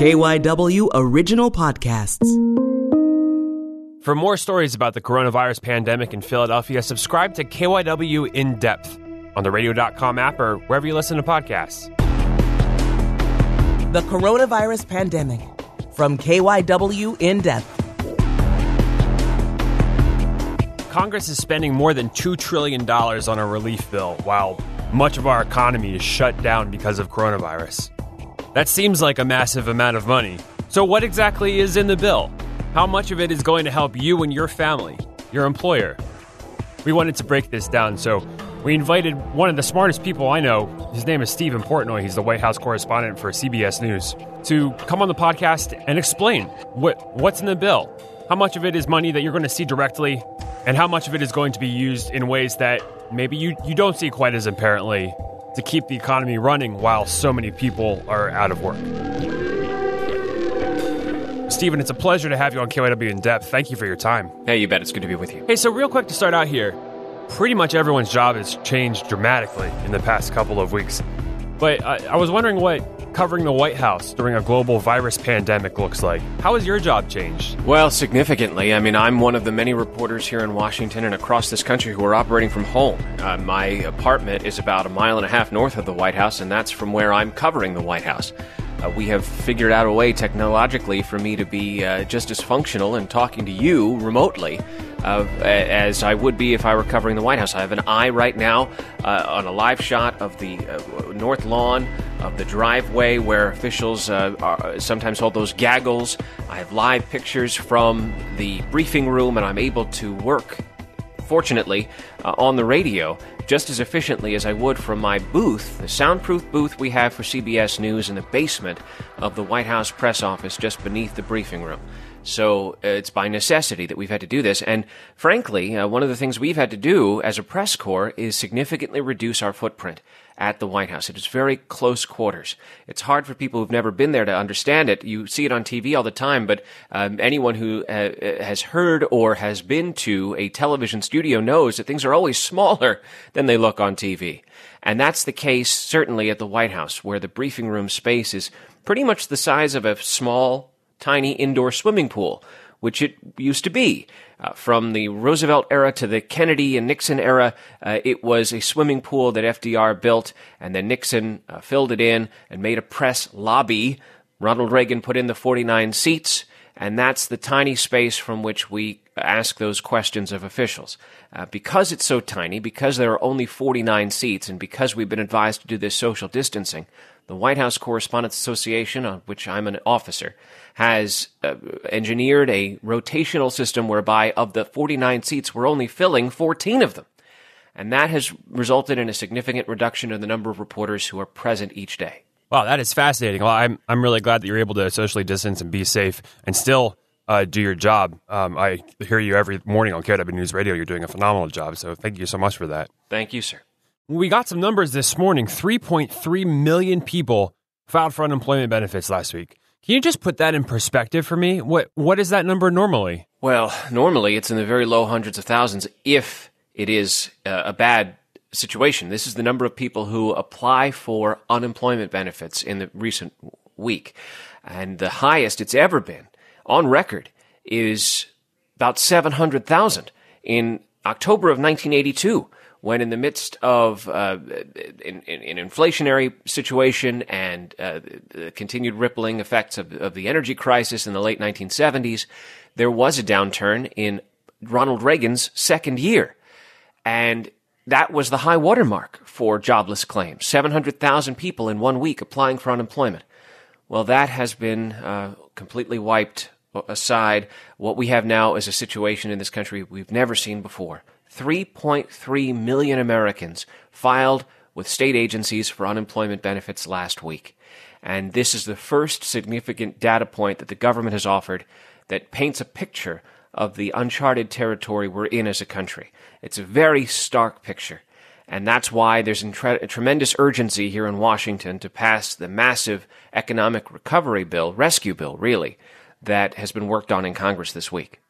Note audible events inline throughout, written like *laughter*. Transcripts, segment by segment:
KYW Original Podcasts. For more stories about the coronavirus pandemic in Philadelphia, subscribe to KYW In Depth on the radio.com app or wherever you listen to podcasts. The coronavirus pandemic from KYW In Depth. Congress is spending more than $2 trillion on a relief bill while much of our economy is shut down because of coronavirus. That seems like a massive amount of money. So, what exactly is in the bill? How much of it is going to help you and your family, your employer? We wanted to break this down, so we invited one of the smartest people I know. His name is Steven Portnoy. He's the White House correspondent for CBS News. To come on the podcast and explain what what's in the bill, how much of it is money that you're going to see directly, and how much of it is going to be used in ways that maybe you, you don't see quite as apparently to keep the economy running while so many people are out of work. Steven, it's a pleasure to have you on KYW in depth. Thank you for your time. Hey, you bet. It's good to be with you. Hey, so real quick to start out here, pretty much everyone's job has changed dramatically in the past couple of weeks. But I, I was wondering what covering the White House during a global virus pandemic looks like. How has your job changed? Well, significantly. I mean, I'm one of the many reporters here in Washington and across this country who are operating from home. Uh, my apartment is about a mile and a half north of the White House, and that's from where I'm covering the White House. Uh, we have figured out a way technologically for me to be uh, just as functional and talking to you remotely uh, as I would be if I were covering the White House. I have an eye right now uh, on a live shot of the uh, north lawn of the driveway where officials uh, are, sometimes hold those gaggles. I have live pictures from the briefing room, and I'm able to work fortunately, uh, on the radio just as efficiently as I would from my booth, the soundproof booth we have for CBS News in the basement of the White House press office just beneath the briefing room. So uh, it's by necessity that we've had to do this. And frankly, uh, one of the things we've had to do as a press corps is significantly reduce our footprint at the White House. It is very close quarters. It's hard for people who've never been there to understand it. You see it on TV all the time, but um, anyone who uh, has heard or has been to a television studio knows that things are always *laughs* smaller than they look on TV. And that's the case certainly at the White House, where the briefing room space is pretty much the size of a small, tiny indoor swimming pool which it used to be. Uh, from the Roosevelt era to the Kennedy and Nixon era, uh, it was a swimming pool that FDR built, and then Nixon uh, filled it in and made a press lobby. Ronald Reagan put in the 49 seats, and that's the tiny space from which we ask those questions of officials. Uh, because it's so tiny, because there are only 49 seats, and because we've been advised to do this social distancing, the White House Correspondents Association, on which I'm an officer, has uh, engineered a rotational system whereby of the 49 seats, we're only filling 14 of them. And that has resulted in a significant reduction in the number of reporters who are present each day. Wow, that is fascinating. Well, I'm, I'm really glad that you're able to socially distance and be safe and still uh, do your job. Um, I hear you every morning on KYW News Radio. You're doing a phenomenal job. So thank you so much for that. Thank you, sir. We got some numbers this morning 3.3 million people filed for unemployment benefits last week. Can you just put that in perspective for me? What what is that number normally? Well, normally it's in the very low hundreds of thousands if it is uh, a bad situation. This is the number of people who apply for unemployment benefits in the recent week. And the highest it's ever been on record is about 700,000 in October of 1982 when in the midst of uh, an inflationary situation and uh, the continued rippling effects of, of the energy crisis in the late 1970s, there was a downturn in Ronald Reagan's second year. And that was the high watermark for jobless claims 700,000 people in one week applying for unemployment. Well, that has been uh, completely wiped aside. What we have now is a situation in this country we've never seen before. 3.3 million Americans filed with state agencies for unemployment benefits last week. And this is the first significant data point that the government has offered that paints a picture of the uncharted territory we're in as a country. It's a very stark picture. And that's why there's a tremendous urgency here in Washington to pass the massive economic recovery bill, rescue bill, really, that has been worked on in Congress this week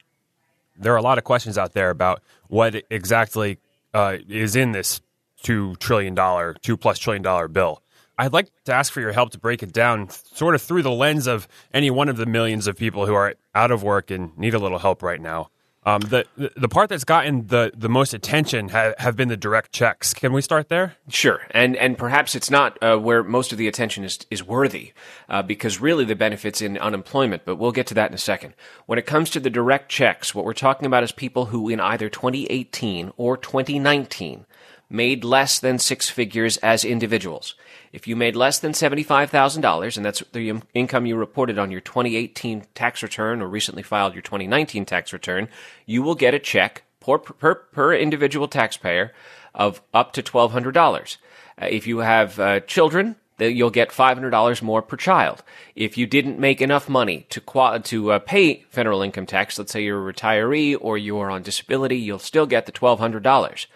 there are a lot of questions out there about what exactly uh, is in this two trillion dollar, two plus trillion dollar bill. I'd like to ask for your help to break it down, sort of through the lens of any one of the millions of people who are out of work and need a little help right now. Um, the the part that's gotten the, the most attention ha- have been the direct checks. Can we start there? Sure, and and perhaps it's not uh, where most of the attention is is worthy, uh, because really the benefits in unemployment. But we'll get to that in a second. When it comes to the direct checks, what we're talking about is people who in either 2018 or 2019 made less than six figures as individuals. If you made less than $75,000, and that's the income you reported on your 2018 tax return or recently filed your 2019 tax return, you will get a check per, per, per individual taxpayer of up to $1,200. Uh, if you have uh, children, you'll get $500 more per child. If you didn't make enough money to to uh, pay federal income tax, let's say you're a retiree or you're on disability, you'll still get the $1,200.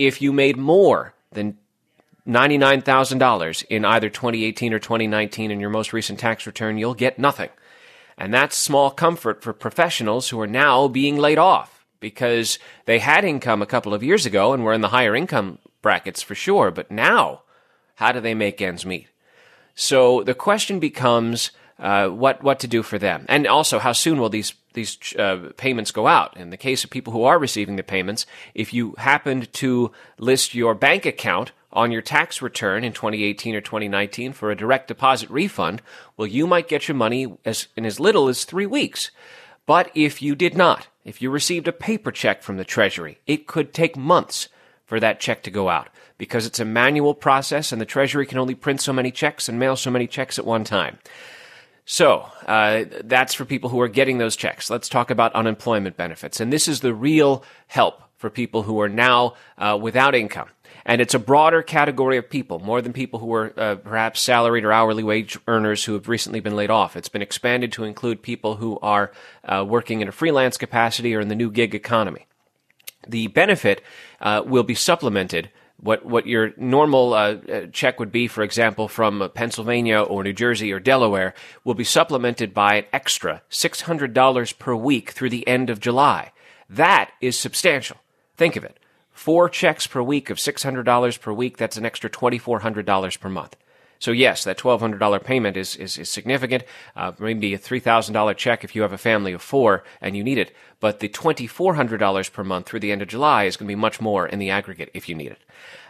If you made more than $99,000 in either 2018 or 2019 in your most recent tax return, you'll get nothing. And that's small comfort for professionals who are now being laid off because they had income a couple of years ago and were in the higher income brackets for sure. But now, how do they make ends meet? So the question becomes uh, what what to do for them, and also how soon will these these uh, payments go out. In the case of people who are receiving the payments, if you happened to list your bank account on your tax return in 2018 or 2019 for a direct deposit refund, well, you might get your money as, in as little as three weeks. But if you did not, if you received a paper check from the Treasury, it could take months for that check to go out because it's a manual process and the Treasury can only print so many checks and mail so many checks at one time. So uh, that's for people who are getting those checks. Let's talk about unemployment benefits. And this is the real help for people who are now uh, without income. And it's a broader category of people, more than people who are uh, perhaps salaried or hourly wage earners who have recently been laid off. It's been expanded to include people who are uh, working in a freelance capacity or in the new gig economy. The benefit uh, will be supplemented what what your normal uh, uh check would be, for example, from Pennsylvania or New Jersey or Delaware, will be supplemented by an extra six hundred dollars per week through the end of July. That is substantial. Think of it. Four checks per week of $600 per week, that's an extra $2,400 per month. So yes, that $1,200 payment is, is, is significant. Uh, maybe a $3,000 check if you have a family of four and you need it. But the $2,400 per month through the end of July is going to be much more in the aggregate if you need it.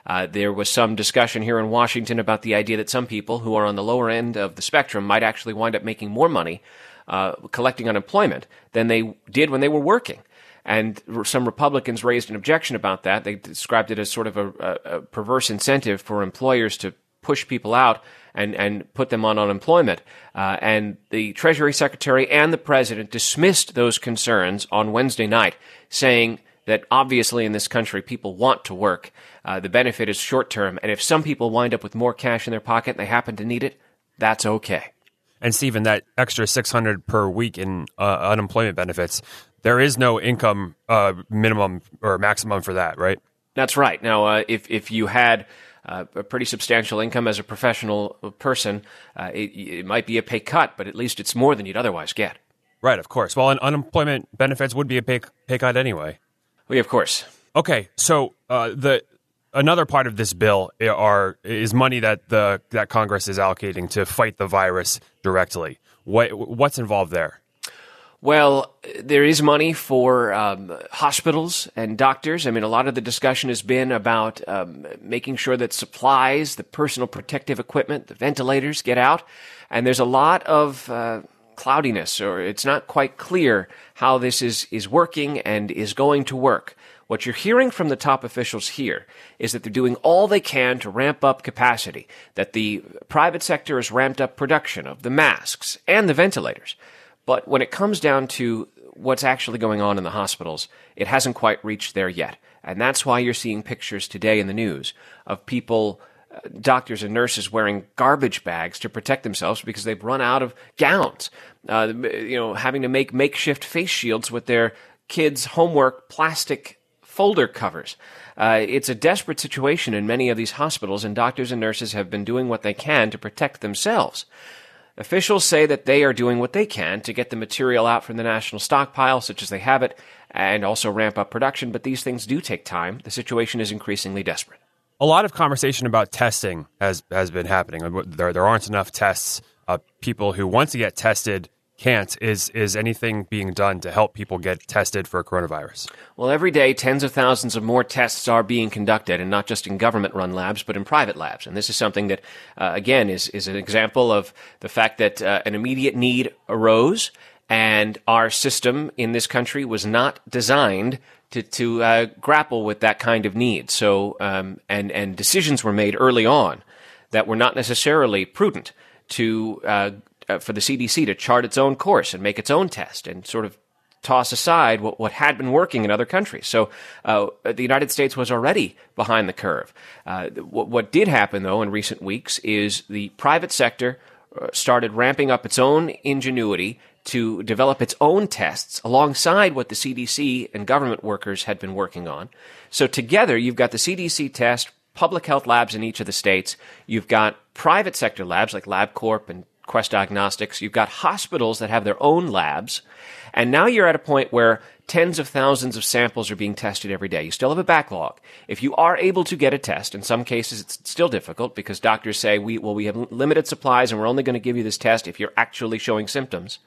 Uh, there was some discussion here in Washington about the idea that some people who are on the lower end of the spectrum might actually wind up making more money uh, collecting unemployment than they did when they were working. And some Republicans raised an objection about that. They described it as sort of a, a, a perverse incentive for employers to push people out and, and put them on unemployment. Uh, and the Treasury Secretary and the President dismissed those concerns on Wednesday night, saying that obviously in this country people want to work. Uh, the benefit is short term, and if some people wind up with more cash in their pocket and they happen to need it, that's okay. And Steven, that extra six hundred per week in uh, unemployment benefits, there is no income uh, minimum or maximum for that, right? That's right. Now, uh, if if you had uh, a pretty substantial income as a professional person, uh, it, it, might be a pay cut, but at least it's more than you'd otherwise get. Right, of course. Well, unemployment benefits would be a pay, pay cut anyway. We, of course. Okay, so uh, the another part of this bill are is money that the that Congress is allocating to fight the virus directly. What what's involved there? Well, there is money for um, hospitals and doctors. I mean, a lot of the discussion has been about um, making sure that supplies, the personal protective equipment, the ventilators get out. And there's a lot of uh, cloudiness, or it's not quite clear how this is, is working and is going to work. What you're hearing from the top officials here is that they're doing all they can to ramp up capacity, that the private sector has ramped up production of the masks and the ventilators. But when it comes down to what's actually going on in the hospitals, it hasn't quite reached there yet. And that's why you're seeing pictures today in the news of people, uh, doctors and nurses wearing garbage bags to protect themselves because they've run out of gowns. Uh, you know, having to make makeshift face shields with their kids' homework plastic folder covers. Uh, it's a desperate situation in many of these hospitals, and doctors and nurses have been doing what they can to protect themselves. Officials say that they are doing what they can to get the material out from the national stockpile, such as they have it, and also ramp up production, but these things do take time. The situation is increasingly desperate. a lot of conversation about testing has has been happening. There there aren't enough tests. Uh, people who want to get tested can't. Is is anything being done to help people get tested for coronavirus? Well, every day, tens of thousands of more tests are being conducted, and not just in government-run labs, but in private labs. And this is something that, uh, again, is is an example of the fact that uh, an immediate need arose, and our system in this country was not designed to, to uh, grapple with that kind of need. So, um, and, and decisions were made early on that were not necessarily prudent to, uh, uh, for the CDC to chart its own course and make its own test and sort of toss aside what, what had been working in other countries. So uh, the United States was already behind the curve. Uh, what, what, did happen, though, in recent weeks is the private sector uh, started ramping up its own ingenuity to develop its own tests alongside what the CDC and government workers had been working on. So together, you've got the CDC test, public health labs in each of the states. You've got private sector labs like LabCorp and Quest Diagnostics. You've got hospitals that have their own labs. And now you're at a point where tens of thousands of samples are being tested every day. You still have a backlog. If you are able to get a test, in some cases it's still difficult because doctors say, we, well, we have limited supplies and we're only going to give you this test if you're actually showing symptoms.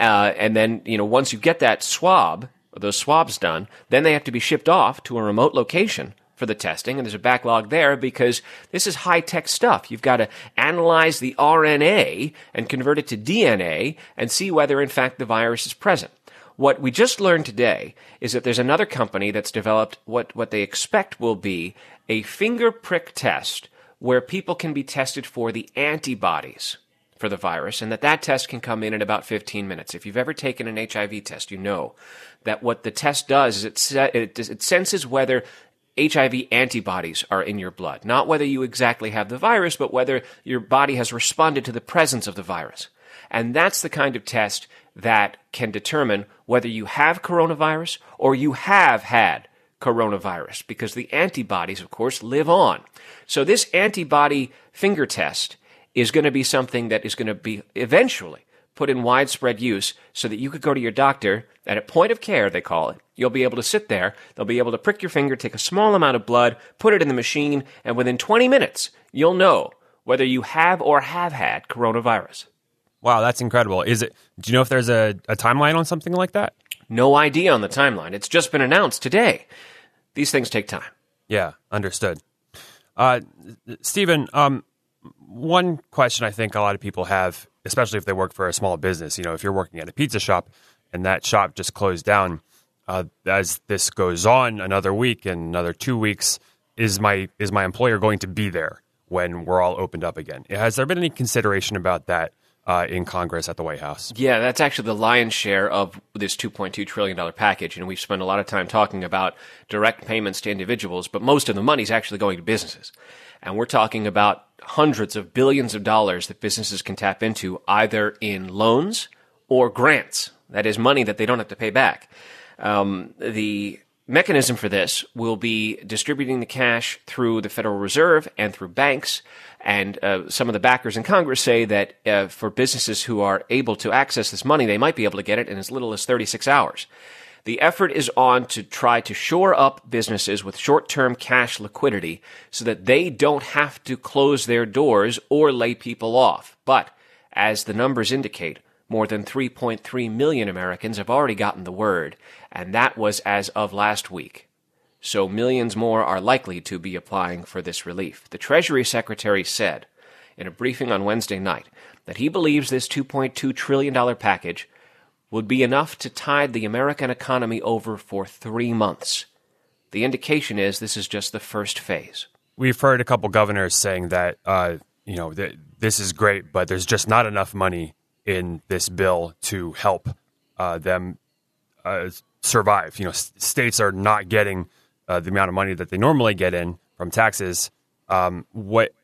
Uh, and then, you know, once you get that swab, those swabs done, then they have to be shipped off to a remote location for the testing, and there's a backlog there because this is high tech stuff. You've got to analyze the RNA and convert it to DNA and see whether, in fact, the virus is present. What we just learned today is that there's another company that's developed what, what they expect will be a finger prick test where people can be tested for the antibodies for the virus, and that that test can come in in about 15 minutes. If you've ever taken an HIV test, you know that what the test does is it, se- it, it senses whether HIV antibodies are in your blood, not whether you exactly have the virus, but whether your body has responded to the presence of the virus. And that's the kind of test that can determine whether you have coronavirus or you have had coronavirus, because the antibodies, of course, live on. So this antibody finger test is going to be something that is going to be eventually put in widespread use so that you could go to your doctor at a point of care, they call it. You'll be able to sit there. They'll be able to prick your finger, take a small amount of blood, put it in the machine, and within 20 minutes, you'll know whether you have or have had coronavirus. Wow, that's incredible. Is it? Do you know if there's a, a timeline on something like that? No idea on the timeline. It's just been announced today. These things take time. Yeah, understood. Uh, Steven, um, one question I think a lot of people have, especially if they work for a small business, you know, if you're working at a pizza shop and that shop just closed down, uh, as this goes on another week and another two weeks, is my is my employer going to be there when we're all opened up again? Has there been any consideration about that? Uh, in Congress at the White House. Yeah, that's actually the lion's share of this $2.2 trillion package. And we've spent a lot of time talking about direct payments to individuals, but most of the money is actually going to businesses. And we're talking about hundreds of billions of dollars that businesses can tap into either in loans or grants. That is money that they don't have to pay back. Um, the mechanism for this will be distributing the cash through the Federal Reserve and through banks. And uh, some of the backers in Congress say that uh, for businesses who are able to access this money, they might be able to get it in as little as 36 hours. The effort is on to try to shore up businesses with short term cash liquidity so that they don't have to close their doors or lay people off. But as the numbers indicate, more than 3.3 million Americans have already gotten the word, and that was as of last week. So millions more are likely to be applying for this relief. The Treasury Secretary said in a briefing on Wednesday night that he believes this $2.2 trillion package would be enough to tide the American economy over for three months. The indication is this is just the first phase. We've heard a couple governors saying that, uh, you know, this is great, but there's just not enough money in this bill to help uh, them uh, survive. You know, s- states are not getting uh, the amount of money that they normally get in from taxes. Um, what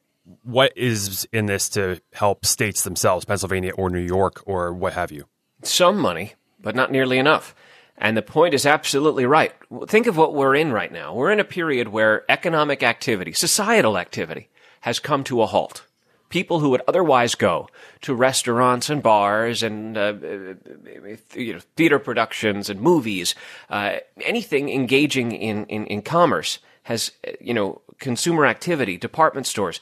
what is in this to help states themselves, Pennsylvania or New York or what have you? Some money, but not nearly enough. And the point is absolutely right. Think of what we're in right now. We're in a period where economic activity, societal activity, has come to a halt. People who would otherwise go to restaurants and bars and uh, you know, theater productions and movies, uh, anything engaging in, in, in commerce, has, you know, consumer activity, department stores,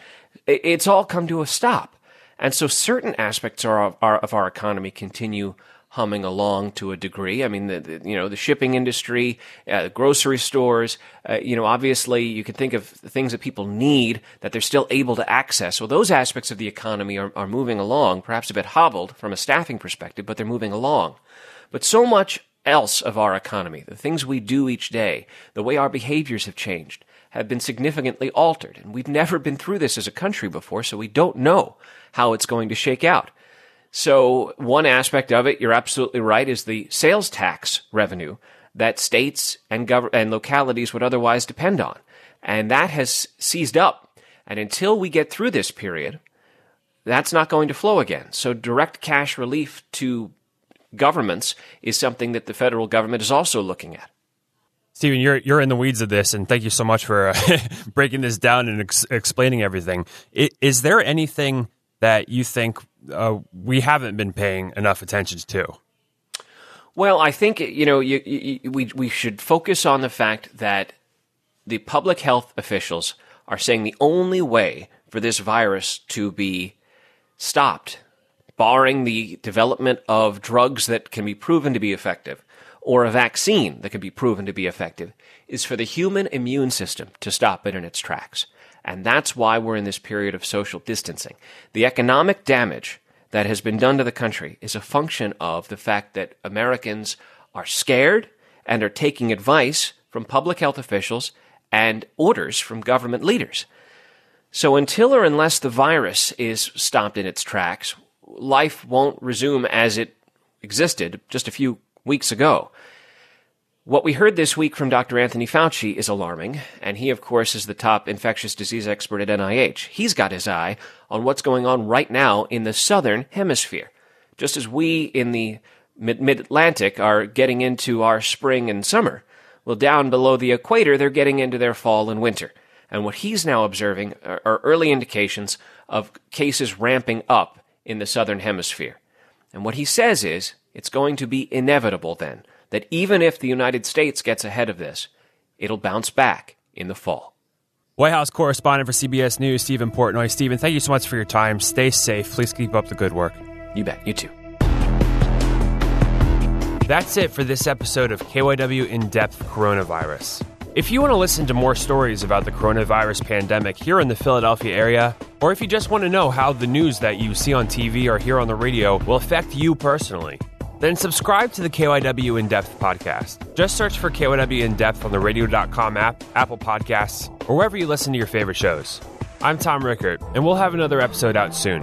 it's all come to a stop. And so certain aspects of our, of our economy continue humming along to a degree. I mean, the, the you know the shipping industry, uh, grocery stores. Uh, you know, obviously, you can think of things that people need that they're still able to access. So those aspects of the economy are, are moving along, perhaps a bit hobbled from a staffing perspective, but they're moving along. But so much else of our economy, the things we do each day, the way our behaviors have changed, have been significantly altered. And we've never been through this as a country before, so we don't know how it's going to shake out. So one aspect of it, you're absolutely right, is the sales tax revenue that states and gov- and localities would otherwise depend on. And that has seized up. And until we get through this period, that's not going to flow again. So direct cash relief to governments is something that the federal government is also looking at. Steven, you're you're in the weeds of this, and thank you so much for uh, *laughs* breaking this down and ex- explaining everything. Is, is there anything that you think uh, we haven't been paying enough attention to? Well, I think you know you, you, we we should focus on the fact that the public health officials are saying the only way for this virus to be stopped, barring the development of drugs that can be proven to be effective or a vaccine that can be proven to be effective, is for the human immune system to stop it in its tracks. And that's why we're in this period of social distancing. The economic damage that has been done to the country is a function of the fact that Americans are scared and are taking advice from public health officials and orders from government leaders. So until or unless the virus is stopped in its tracks, life won't resume as it existed just a few weeks ago. What we heard this week from Dr. Anthony Fauci is alarming, and he, of course, is the top infectious disease expert at NIH. He's got his eye on what's going on right now in the southern hemisphere. Just as we in the mid Atlantic are getting into our spring and summer, well, down below the equator, they're getting into their fall and winter. And what he's now observing are, early indications of cases ramping up in the southern hemisphere. And what he says is it's going to be inevitable then that even if the United States gets ahead of this, it'll bounce back in the fall. White House correspondent for CBS News, Steven Portnoy. Steven, thank you so much for your time. Stay safe. Please keep up the good work. You bet. You too. That's it for this episode of KYW In Depth Coronavirus. If you want to listen to more stories about the coronavirus pandemic here in the Philadelphia area, or if you just want to know how the news that you see on TV or hear on the radio will affect you personally, then subscribe to the KYW In Depth podcast. Just search for KYW In Depth on the radio.com app, Apple Podcasts, or wherever you listen to your favorite shows. I'm Tom Rickert, and we'll have another episode out soon.